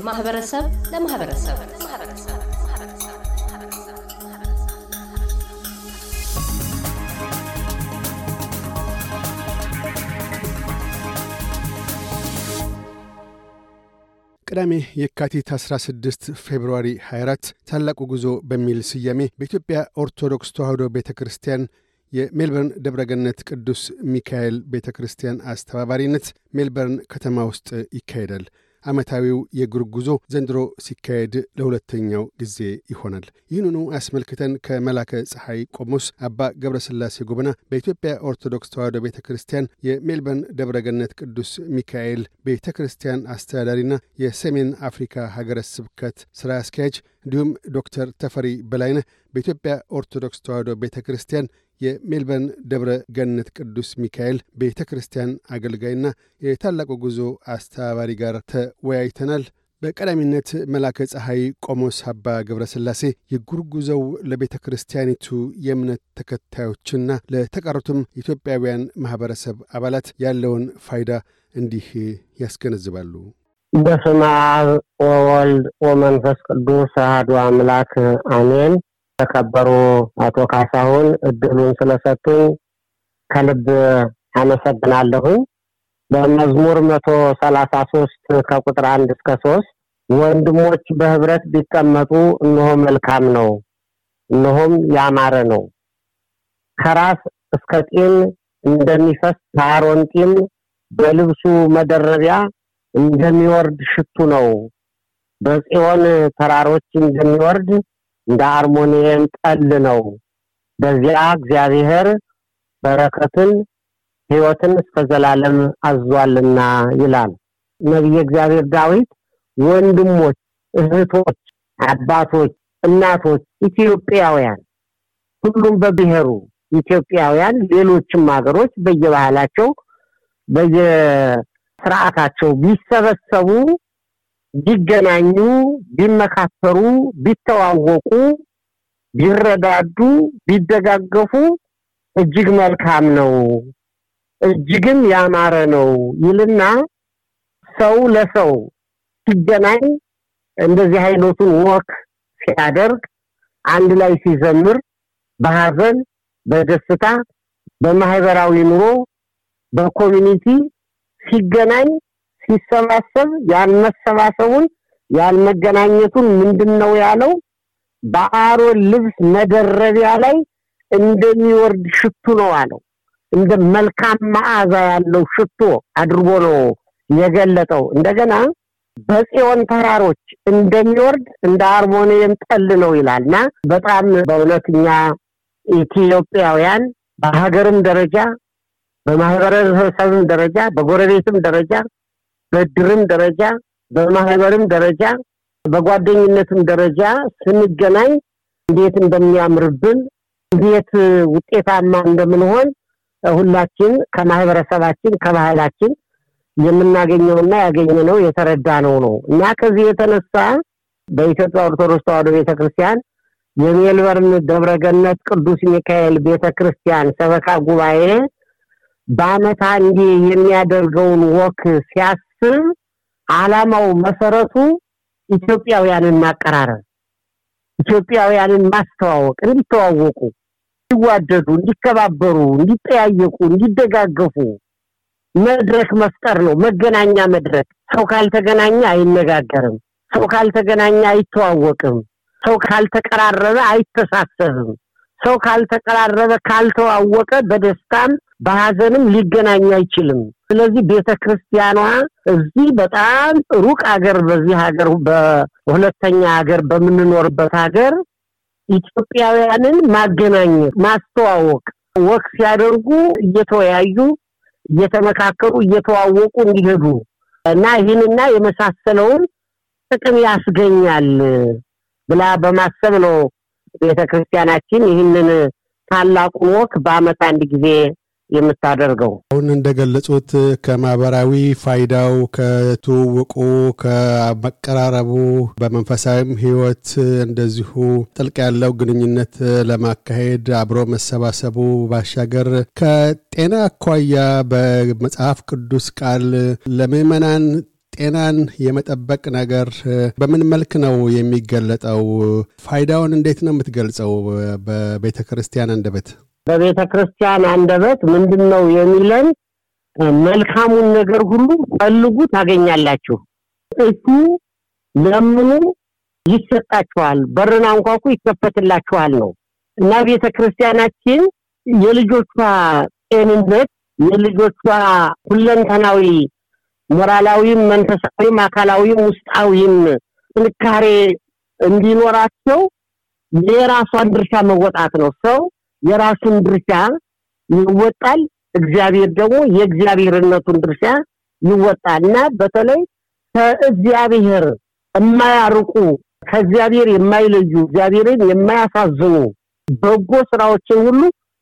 ከማህበረሰብ ለማህበረሰብ ቅዳሜ የካቲት 16 ፌብርዋሪ 24 ታላቁ ጉዞ በሚል ስያሜ በኢትዮጵያ ኦርቶዶክስ ተዋሕዶ ቤተ ክርስቲያን የሜልበርን ደብረገነት ቅዱስ ሚካኤል ቤተ ክርስቲያን አስተባባሪነት ሜልበርን ከተማ ውስጥ ይካሄዳል። ዓመታዊው የእግር ጉዞ ዘንድሮ ሲካሄድ ለሁለተኛው ጊዜ ይሆናል። ይህንኑ አስመልክተን ከመላከ ፀሐይ ቆሞስ አባ ገብረስላሴ ጎበና በኢትዮጵያ ኦርቶዶክስ ተዋሕዶ ቤተ ክርስቲያን የሜልበርን ደብረገነት ቅዱስ ሚካኤል ቤተ ክርስቲያን አስተዳዳሪና የሰሜን አፍሪካ ሀገረ ስብከት ሥራ አስኪያጅ እንዲሁም ዶክተር ተፈሪ በላይነህ በኢትዮጵያ ኦርቶዶክስ ተዋሕዶ ቤተ ክርስቲያን የሜልበርን ደብረ ገነት ቅዱስ ሚካኤል ቤተ ክርስቲያን አገልጋይና የታላቁ ጉዞ አስተባባሪ ጋር ተወያይተናል። በቀዳሚነት መላከ ፀሐይ ቆሞስ አባ ገብረ ሥላሴ የጉርጉዘው ለቤተ ክርስቲያኒቱ የእምነት ተከታዮችና ለተቀሩትም ኢትዮጵያውያን ማኅበረሰብ አባላት ያለውን ፋይዳ እንዲህ ያስገነዝባሉ። በስመ አብ ወወልድ ወመንፈስ ቅዱስ አሐዱ አምላክ አሜን። ተከበሩ አቶ ካሳሁን እድሉን ስለሰጡኝ ከልብ አመሰግናለሁኝ። በመዝሙር መቶ ሰላሳ ሶስት ከቁጥር አንድ እስከ ሶስት ወንድሞች በህብረት ቢቀመጡ እነሆ መልካም ነው፣ እነሆም ያማረ ነው። ከራስ እስከ ጢም እንደሚፈስ ከአሮን ጢም በልብሱ መደረቢያ እንደሚወርድ ሽቱ ነው። በጽዮን ተራሮች እንደሚወርድ እንደ አርሞኒየም ጠል ነው። በዚያ እግዚአብሔር በረከትን ሕይወትን እስከ ዘላለም አዟልና ይላል ነቢየ እግዚአብሔር ዳዊት። ወንድሞች፣ እህቶች፣ አባቶች፣ እናቶች፣ ኢትዮጵያውያን ሁሉም በብሔሩ ኢትዮጵያውያን፣ ሌሎችም ሀገሮች በየባህላቸው በየስርዓታቸው ቢሰበሰቡ ቢገናኙ፣ ቢመካከሩ፣ ቢተዋወቁ፣ ቢረዳዱ፣ ቢደጋገፉ እጅግ መልካም ነው፣ እጅግም ያማረ ነው ይልና ሰው ለሰው ሲገናኝ እንደዚህ አይነቱን ወክ ሲያደርግ አንድ ላይ ሲዘምር በሀዘን በደስታ በማህበራዊ ኑሮ በኮሚኒቲ ሲገናኝ ሲሰባሰብ ያን መሰባሰቡን ያን መገናኘቱን ምንድን ነው ያለው? በአሮን ልብስ መደረቢያ ላይ እንደሚወርድ ሽቱ ነው አለው። እንደ መልካም መዓዛ ያለው ሽቶ አድርጎ ነው የገለጠው። እንደገና በጽዮን ተራሮች እንደሚወርድ እንደ አርሞኒየም ጠል ነው ይላልና በጣም በእውነት እኛ ኢትዮጵያውያን በሀገርም ደረጃ በማህበረሰብም ደረጃ በጎረቤትም ደረጃ በድርም ደረጃ በማህበርም ደረጃ በጓደኝነትም ደረጃ ስንገናኝ እንዴት እንደሚያምርብን እንዴት ውጤታማ እንደምንሆን ሁላችን ከማህበረሰባችን ከባህላችን የምናገኘውና ያገኘነው የተረዳነው ነው። እና ከዚህ የተነሳ በኢትዮጵያ ኦርቶዶክስ ተዋሕዶ ቤተክርስቲያን የሜልበርን ደብረገነት ቅዱስ ሚካኤል ቤተክርስቲያን ሰበካ ጉባኤ በአመት አንዴ የሚያደርገውን ወክ ሲያስብ አላማው መሰረቱ ኢትዮጵያውያንን ማቀራረብ፣ ኢትዮጵያውያንን ማስተዋወቅ፣ እንዲተዋወቁ፣ እንዲዋደዱ፣ እንዲከባበሩ፣ እንዲጠያየቁ፣ እንዲደጋገፉ መድረክ መፍጠር ነው። መገናኛ መድረክ። ሰው ካልተገናኘ አይነጋገርም። ሰው ካልተገናኘ አይተዋወቅም። ሰው ካልተቀራረበ አይተሳሰብም። ሰው ካልተቀራረበ ካልተዋወቀ በደስታም በሀዘንም ሊገናኝ አይችልም። ስለዚህ ቤተ ክርስቲያኗ እዚህ በጣም ሩቅ ሀገር በዚህ ሀገር በሁለተኛ ሀገር በምንኖርበት ሀገር ኢትዮጵያውያንን ማገናኘት፣ ማስተዋወቅ ወቅ ሲያደርጉ እየተወያዩ እየተመካከሩ እየተዋወቁ እንዲሄዱ እና ይህንና የመሳሰለውን ጥቅም ያስገኛል ብላ በማሰብ ነው ቤተ ክርስቲያናችን ይህንን ታላቁን ወክ በአመት አንድ ጊዜ የምታደርገው። አሁን እንደገለጹት ከማህበራዊ ፋይዳው፣ ከትውውቁ፣ ከመቀራረቡ በመንፈሳዊም ህይወት እንደዚሁ ጥልቅ ያለው ግንኙነት ለማካሄድ አብሮ መሰባሰቡ ባሻገር ከጤና አኳያ በመጽሐፍ ቅዱስ ቃል ለምዕመናን ጤናን የመጠበቅ ነገር በምን መልክ ነው የሚገለጠው? ፋይዳውን እንዴት ነው የምትገልጸው? በቤተ ክርስቲያን አንደበት በቤተ ክርስቲያን አንደበት ምንድን ነው የሚለን? መልካሙን ነገር ሁሉ ፈልጉ ታገኛላችሁ፣ እሱ ለምኑ ይሰጣችኋል፣ በርን አንኳኩ ይከፈትላችኋል ነው እና ቤተ ክርስቲያናችን የልጆቿ ጤንነት የልጆቿ ሁለንተናዊ ሞራላዊም፣ መንፈሳዊም፣ አካላዊም ውስጣዊም ጥንካሬ እንዲኖራቸው የራሷን ድርሻ መወጣት ነው። ሰው የራሱን ድርሻ ይወጣል፣ እግዚአብሔር ደግሞ የእግዚአብሔርነቱን ድርሻ ይወጣል እና በተለይ ከእግዚአብሔር የማያርቁ ከእግዚአብሔር የማይለዩ እግዚአብሔርን የማያሳዝኑ በጎ ስራዎችን ሁሉ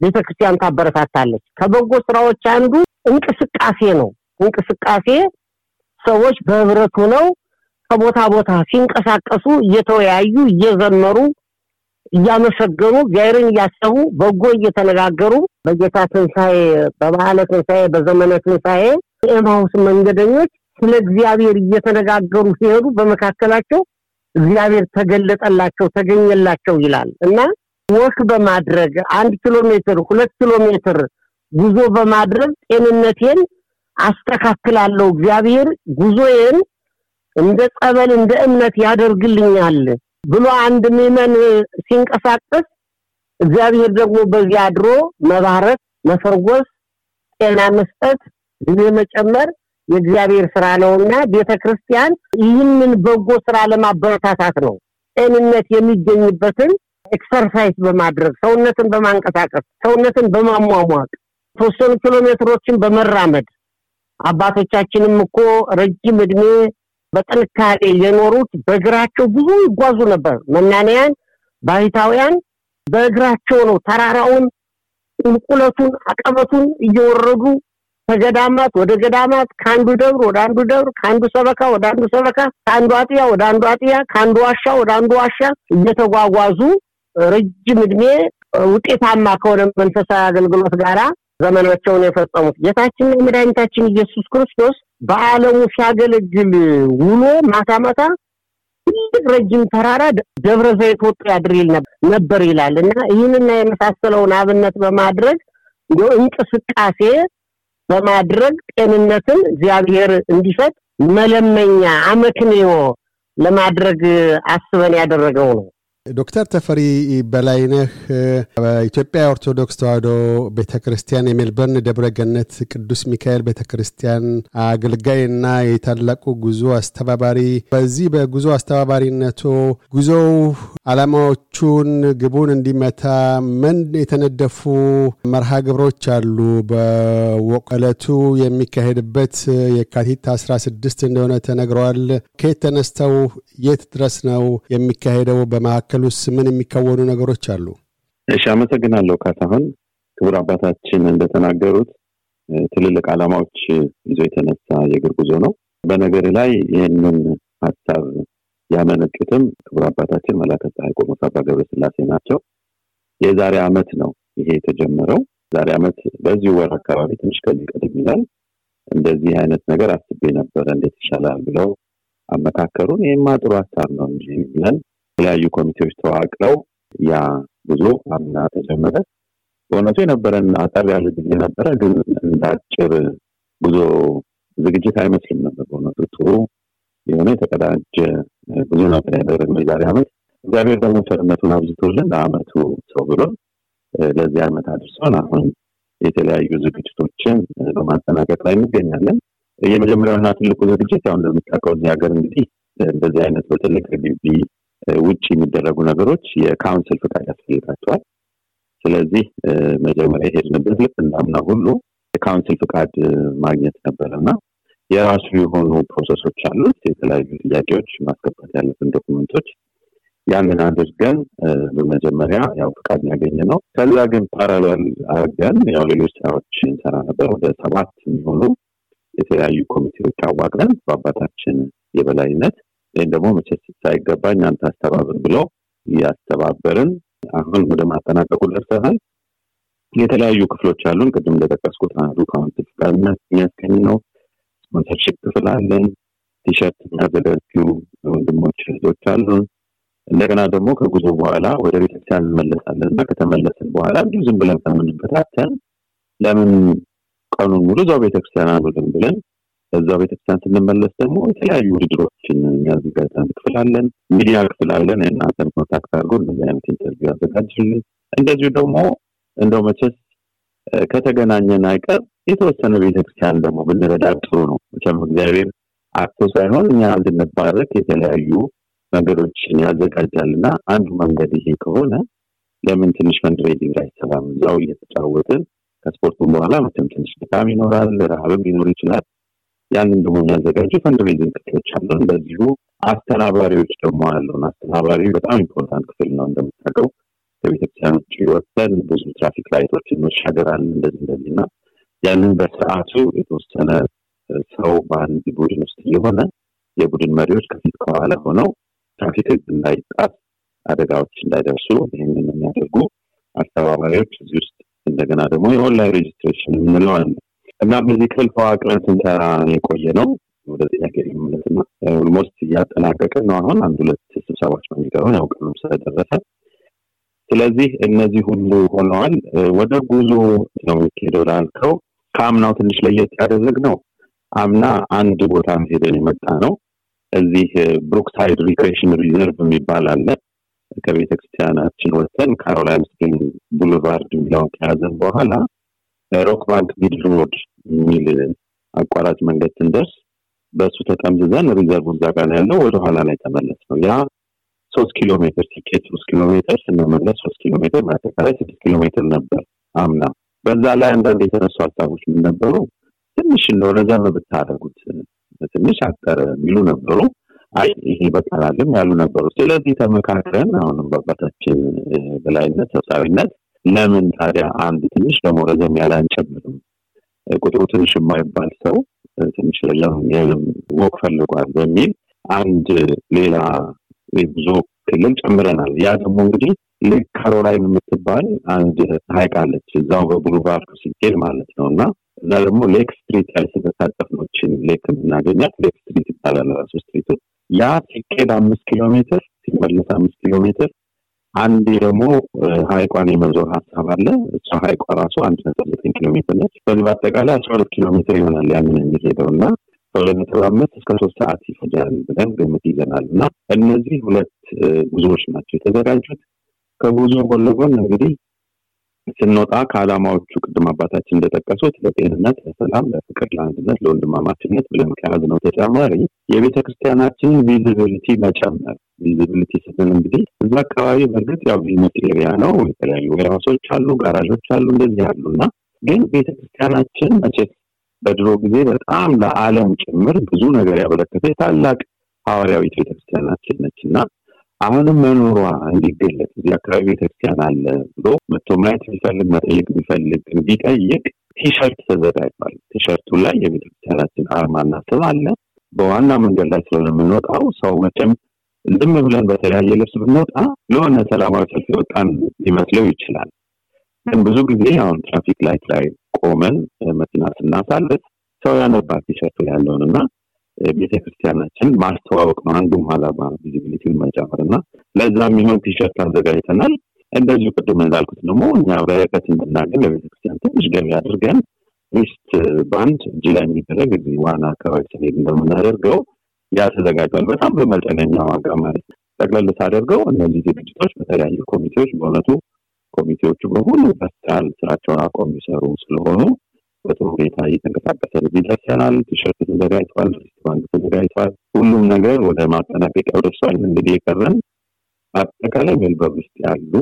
ቤተክርስቲያን ታበረታታለች። ከበጎ ስራዎች አንዱ እንቅስቃሴ ነው። እንቅስቃሴ ሰዎች በህብረት ሆነው ከቦታ ቦታ ሲንቀሳቀሱ እየተወያዩ እየዘመሩ እያመሰገኑ እግዚአብሔርን እያሰቡ በጎ እየተነጋገሩ በጌታ ትንሣኤ፣ በባህለ ትንሣኤ፣ በዘመነ ትንሣኤ የኤማሁስ መንገደኞች ስለ እግዚአብሔር እየተነጋገሩ ሲሄዱ በመካከላቸው እግዚአብሔር ተገለጠላቸው፣ ተገኘላቸው ይላል እና ወክ በማድረግ አንድ ኪሎ ሜትር ሁለት ኪሎ ሜትር ጉዞ በማድረግ ጤንነቴን አስተካክላለሁ። እግዚአብሔር ጉዞዬን እንደ ጸበል እንደ እምነት ያደርግልኛል ብሎ አንድ ምዕመን ሲንቀሳቀስ እግዚአብሔር ደግሞ በዚያ አድሮ መባረክ፣ መፈወስ፣ ጤና መስጠት፣ ጊዜ መጨመር የእግዚአብሔር ስራ ነውና ቤተ ክርስቲያን ይህንን በጎ ስራ ለማበረታታት ነው ጤንነት የሚገኝበትን exercise በማድረግ ሰውነትን በማንቀሳቀስ ሰውነትን በማሟሟቅ የተወሰኑ ኪሎ ሜትሮችን በመራመድ አባቶቻችንም እኮ ረጅም እድሜ በጥንካሬ የኖሩት በእግራቸው ብዙ ይጓዙ ነበር። መናንያን ባህታውያን በእግራቸው ነው ተራራውን፣ ቁልቁለቱን፣ አቀበቱን እየወረዱ ከገዳማት ወደ ገዳማት ከአንዱ ደብር ወደ አንዱ ደብር ከአንዱ ሰበካ ወደ አንዱ ሰበካ ከአንዱ አጥያ ወደ አንዱ አጥያ ከአንዱ ዋሻ ወደ አንዱ ዋሻ እየተጓጓዙ ረጅም እድሜ ውጤታማ ከሆነ መንፈሳዊ አገልግሎት ጋራ ዘመናቸውን የፈጸሙት ጌታችንና መድኃኒታችን ኢየሱስ ክርስቶስ በዓለሙ ሲያገለግል ውሎ ማታ ማታ ትልቅ ረጅም ተራራ ደብረ ዘይት ወጥቶ ያድር ነበር ይላል እና ይህንና የመሳሰለውን አብነት በማድረግ እንዲ እንቅስቃሴ በማድረግ ጤንነትን እግዚአብሔር እንዲሰጥ መለመኛ አመክንዮ ለማድረግ አስበን ያደረገው ነው። ዶክተር ተፈሪ በላይነህ በኢትዮጵያ ኦርቶዶክስ ተዋሕዶ ቤተ ክርስቲያን የሜልበርን ደብረ ገነት ቅዱስ ሚካኤል ቤተ ክርስቲያን አገልጋይ እና የታላቁ ጉዞ አስተባባሪ። በዚህ በጉዞ አስተባባሪነቱ ጉዞው ዓላማዎቹን ግቡን እንዲመታ ምን የተነደፉ መርሃ ግብሮች አሉ? በዕለቱ የሚካሄድበት የካቲት 16 እንደሆነ ተነግረዋል። ከየት ተነስተው የት ድረስ ነው የሚካሄደው? በመካከል ውስጥ ምን የሚከወኑ ነገሮች አሉ? እሺ፣ አመሰግናለሁ ካሳሁን። ክቡር አባታችን እንደተናገሩት ትልልቅ ዓላማዎች ይዞ የተነሳ የእግር ጉዞ ነው። በነገር ላይ ይህንን ሀሳብ ያመነጩትም ክቡር አባታችን መላከ ፀሐይ ቆሞስ አባ ገብረ ስላሴ ናቸው። የዛሬ ዓመት ነው ይሄ የተጀመረው። ዛሬ ዓመት በዚሁ ወር አካባቢ ትንሽ ከዚህ ቀደም ይላል እንደዚህ አይነት ነገር አስቤ ነበረ እንዴት ይሻላል ብለው አመካከሩን። ይህማ ጥሩ ሀሳብ ነው እንጂ ብለን የተለያዩ ኮሚቴዎች ተዋቅረው ያ ጉዞ አምና ተጀመረ። በእውነቱ የነበረን አጠር ያለ ጊዜ ነበረ፣ ግን እንዳጭር ጉዞ ዝግጅት አይመስልም ነበር። በእውነቱ ጥሩ የሆነ የተቀዳጀ ጉዞ ነበር ያደረግነው የዛሬ ዓመት። እግዚአብሔር ደግሞ ቸርነቱን አብዝቶልን ለአመቱ ሰው ብሎን ለዚህ ዓመት አድርሶን አሁን የተለያዩ ዝግጅቶችን በማጠናቀቅ ላይ እንገኛለን። የመጀመሪያውና ትልቁ ዝግጅት ያው እንደምታውቀው እዚህ ሀገር እንግዲህ እንደዚህ አይነት በትልቅ ግቢ ውጭ የሚደረጉ ነገሮች የ council ፍቃድ ያስፈልጋቸዋል። ስለዚህ መጀመሪያ የሄድንበት ልክ እንዳምና ሁሉ የ council ፍቃድ ማግኘት ነበረ እና የራሱ የሆኑ process ኦች አሉት። የተለያዩ ጥያቄዎች ማስገባት ያለብን document ኦች ያንን አድርገን በመጀመሪያ ያው ፍቃድ ያገኘ ነው። ከዛ ግን parallel አድርገን ያው ሌሎች ስራዎች እንሰራ ነበር። ወደ ሰባት የሚሆኑ የተለያዩ ኮሚቴዎች አዋቅረን በአባታችን የበላይነት ይህን ደግሞ መቼስ ሳይገባኝ አንተ አስተባብር ብለው እያስተባበርን አሁን ወደ ማጠናቀቁ ደርሰናል። የተለያዩ ክፍሎች አሉን። ቅድም እንደጠቀስኩት አንዱ council ፍቃድ የሚያስገኝ ነው። sponsorship ክፍል አለን። ቲሸርት የሚያዘጋጁ ወንድሞች እህቶች አሉን። እንደገና ደግሞ ከጉዞ በኋላ ወደ ቤተክርስቲያን እንመለሳለን እና ከተመለስን በኋላ እንዲሁ ዝም ብለን ከምንበታተን ለምን ቀኑን ሙሉ እዛው ቤተክርስቲያን አንውልም ብለን እዛው ቤተክርስቲያን ስንመለስ ደግሞ የተለያዩ ውድድሮችን የሚያዘጋጅ ክፍል አለን፣ ሚዲያ ክፍል አለን። እናንተን contact አድርጎ እንደዚህ አይነት interview ያዘጋጅልን። እንደዚሁ ደግሞ እንደው መቼስ ከተገናኘን አይቀር የተወሰነ ቤተክርስቲያን ደግሞ ብንረዳ ጥሩ ነው። መቼም እግዚአብሔር አጥቶ ሳይሆን እኛ እንድንባረክ የተለያዩ መንገዶችን ያዘጋጃል እና አንዱ መንገድ ይሄ ከሆነ ለምን ትንሽ fundraising አይሰራም? እዛው እየተጫወትን ከስፖርቱም በኋላ መቼም ትንሽ ድካም ይኖራል፣ ረሃብም ሊኖር ይችላል። ያንን ደግሞ የሚያዘጋጁ fundraising ክፍሎች አሉ። እንደዚሁ አስተናባሪዎች ደግሞ አሉን። አስተናባሪ በጣም important ክፍል ነው እንደምታውቀው ከቤተክርስቲያን ውጭ ወጥተን ብዙ traffic light ኦችን መሻገር አለ እንደዚህ እንደዚህ እና ያንን በስርዓቱ የተወሰነ ሰው በአንድ ቡድን ውስጥ የሆነ የቡድን መሪዎች ከፊት ከኋላ ሆነው ትራፊክ ህግ እንዳይጣስ አደጋዎች እንዳይደርሱ ይህንን የሚያደርጉ አስተባባሪዎች እዚህ ውስጥ እንደገና ደግሞ የ online registration የምንለው አለ እና በዚህ ክፍል ተዋቅረን ስንሰራ የቆየ ነው። ወደ ጥያቄ ልመለስ እና almost እያጠናቀቅን ነው። አሁን አንድ ሁለት ስብሰባዎች የሚቀረው ያው ስለደረሰ ስለዚህ እነዚህ ሁሉ ሆነዋል። ወደ ጉዞ ነው የሚካሄደው ላልከው ከአምናው ትንሽ ለየት ያደረግ ነው። አምና አንድ ቦታ ሄደን የመጣ ነው። እዚህ Brookside Recreation Reserve የሚባል አለ። ከቤተ ክርስቲያናችን ወጥተን Caroline Springs Boulevard የሚለውን ከያዘን በኋላ Rockbank Middle Road የሚል አቋራጭ መንገድ ስንደርስ በእሱ ተጠምዝዘን reserve እዛ ጋር ያለው። ወደኋላ ላይ ተመለስ ነው ያ ሶስት ኪሎ ሜትር ሲኬድ ሶስት ኪሎ ሜትር ስንመለስ ሶስት ኪሎ ሜትር በአጠቃላይ ስድስት ኪሎ ሜትር ነበር አምና። በዛ ላይ አንዳንድ የተነሱ ሀሳቦች ምን ነበሩ? ትንሽ እንደው ረዘም ብታደርጉት ትንሽ አጠረ የሚሉ ነበሩ። አይ ይሄ በቃላልም ያሉ ነበሩ። ስለዚህ ተመካክረን አሁንም በአባታችን በላይነት ሰብሳቢነት ለምን ታዲያ አንድ ትንሽ ደግሞ ረዘም ያለ አንጨምርም? ቁጥሩ ትንሽ የማይባል ሰው ትንሽ ረዘም ወቅ ፈልጓል በሚል አንድ ሌላ የጉዞ ክልል ጨምረናል። ያ ደግሞ እንግዲህ Lake Caroline የምትባል አንድ ሀይቅ አለች እዛው በ boulevard ኡ ሲኬድ ማለት ነው እና እዛ ደግሞ Lake Street ያልተመታጠፍኖችን lake የምናገኛት Lake Street ይባላል ራሱ street ኡ። ያ ሲኬድ አምስት ኪሎ ሜትር ሲመለስ አምስት ኪሎ ሜትር አንዴ ደግሞ ሀይቋን የመዞር ሀሳብ አለ። እሷ ሀይቋ ራሱ አንድ ነጥብ ዘጠኝ ኪሎ ሜትር ነች። በዚህ በአጠቃላይ አስራ ሁለት ኪሎ ሜትር ይሆናል ያንን የሚሄደው እና ከሁለት ነጥብ አምስት እስከ ሶስት ሰዓት ይፈጃል ብለን ግምት ይዘናል እና እነዚህ ሁለት ጉዞዎች ናቸው የተዘጋጁት። ከጉዞ ጎን ለጎን እንግዲህ ስንወጣ ከዓላማዎቹ ቅድም አባታችን እንደጠቀሱት ለጤንነት፣ ለሰላም፣ ለፍቅር፣ ለአንድነት፣ ለወንድማማችነት ብለን ከያዝነው ተጨማሪ የቤተ ክርስቲያናችንን visibility መጨመር። visibility ስንል እንግዲህ እዛ አካባቢ በእርግጥ ያው business area ነው። የተለያዩ warehouse ኦች አሉ፣ ጋራዦች አሉ፣ እንደዚህ አሉ እና ግን ቤተ ክርስቲያናችን መቼስ በድሮ ጊዜ በጣም ለዓለም ጭምር ብዙ ነገር ያበረከተ ታላቅ ሐዋርያዊት ቤተክርስቲያናችን ነች እና አሁንም መኖሯ እንዲገለጽ እዚህ አካባቢ ቤተክርስቲያን አለ ብሎ መቶ ማየት የሚፈልግ መጠየቅ የሚፈልግ እንዲጠይቅ ቲሸርት ተዘጋጅቷል። ቲሸርቱ ላይ የቤተክርስቲያናችን አርማና ስም አለ። በዋና መንገድ ላይ ስለሆነ የምንወጣው ሰው መቼም ዝም ብለን በተለያየ ልብስ ብንወጣ ለሆነ ሰላማዊ ሰልፍ የወጣን ሊመስለው ይችላል። ግን ብዙ ጊዜ አሁን traffic light ላይ ቆመን መኪና ስናሳልፍ ሰው ያነባል ቲሸርቱ ያለውን እና ቤተክርስቲያናችን ማስተዋወቅ ነው አንዱም አላማ visibility ውን መጨመር እና ለዛ የሚሆን ቲሸርት አዘጋጅተናል። እንደዚሁ ቅድም እንዳልኩት ደግሞ እኛ በረከት እንድናገኝ ለቤተክርስቲያን ትንሽ ገቢ አድርገን wristband እጅ ላይ የሚደረግ እዚህ ዋና አካባቢ ስንሄድ እንደምናደርገው ያ በጣም በመጠነኛ ዋጋ ማለት ጠቅለል ሳደርገው እነዚህ ዝግጅቶች በተለያዩ ኮሚቴዎች በእውነቱ ኮሚቴዎቹ በሁሉ በስታል ስራቸውን አቆም የሚሰሩ ስለሆኑ በጥሩ ሁኔታ እየተንቀሳቀሰ እዚህ ደርሰናል። ቲሸርት ተዘጋጅቷል፣ wristband ተዘጋጅቷል። ሁሉም ነገር ወደ ማጠናቀቂያው ደርሷል። እንግዲህ የቀረን አጠቃላይ ሜልበርን ውስጥ ያሉ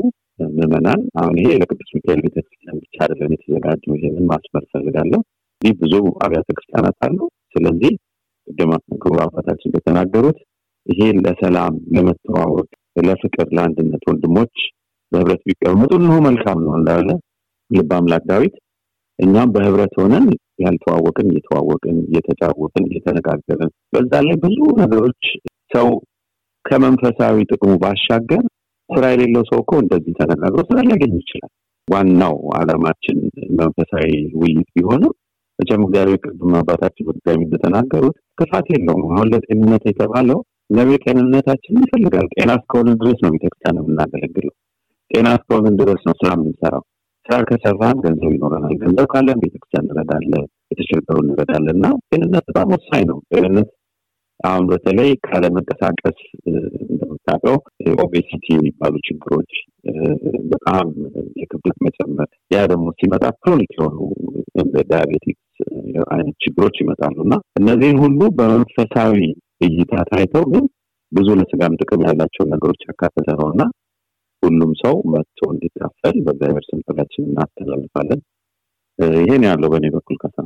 ምዕመናን አሁን ይሄ ለቅዱስ ሚካኤል ቤተክርስቲያን ብቻ አይደለም የተዘጋጀው። ይሄንን ማስመር ፈልጋለሁ። ይህ ብዙ አብያተ ክርስቲያናት አሉ። ስለዚህ ቅድም ክቡር አባታችን እንደተናገሩት ይሄ ለሰላም፣ ለመተዋወቅ፣ ለፍቅር፣ ለአንድነት ወንድሞች በህብረት ቢቀመጡ እንሆ መልካም ነው እንዳለ ልበ አምላክ ዳዊት እኛም በህብረት ሆነን ያልተዋወቅን እየተዋወቅን እየተጫወቅን እየተነጋገርን በዛ ላይ ብዙ ነገሮች ሰው ከመንፈሳዊ ጥቅሙ ባሻገር ስራ የሌለው ሰው እኮ እንደዚህ ተነጋግሮ ስራ ሊያገኝ ይችላል። ዋናው አላማችን መንፈሳዊ ውይይት ቢሆንም መቼም እግዚአብሔር ቅድም አባታችን በድጋሚ እንደተናገሩት ክፋት የለውም። አሁን ለጤንነት የተባለው እግዚአብሔር ጤንነታችን ይፈልጋል። ጤና እስከሆነ ድረስ ነው ቤተክርስቲያን የምናገለግለው። ጤና እስከሆነ ድረስ ነው ስራ የምንሰራው። ስራ ከሰራን ገንዘብ ይኖረናል። ገንዘብ ካለን ቤተክርስቲያን እንረዳለን፣ የተቸገሩ እንረዳለን እና ጤንነት በጣም ወሳኝ ነው። ጤንነት አሁን በተለይ ካለመንቀሳቀስ እንደምታውቀው ኦቤሲቲ የሚባሉ ችግሮች በጣም የክብደት መጨመር፣ ያ ደግሞ ሲመጣ chronic የሆኑ diabetics አይነት ችግሮች ይመጣሉ እና እነዚህን ሁሉ በመንፈሳዊ እይታ ታይተው ግን ብዙ ለስጋም ጥቅም ያላቸውን ነገሮች ያካተተ ነው እና ሁሉም ሰው መጥቶ እንዲካፈል በእግዚአብሔር ስም ጥሪያችን እናስተላልፋለን። ይሄን ያለው በእኔ በኩል ከሳ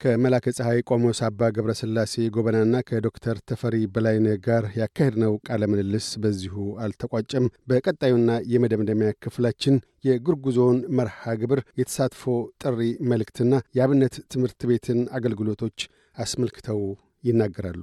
ከመላከ ፀሐይ ቆሞስ አባ ገብረስላሴ ጎበናና ከዶክተር ተፈሪ በላይነህ ጋር ያካሄድነው ቃለ ምልልስ በዚሁ አልተቋጨም። በቀጣዩና የመደምደሚያ ክፍላችን የእግር ጉዞውን መርሃ ግብር የተሳትፎ ጥሪ መልእክትና የአብነት ትምህርት ቤትን አገልግሎቶች አስመልክተው ይናገራሉ።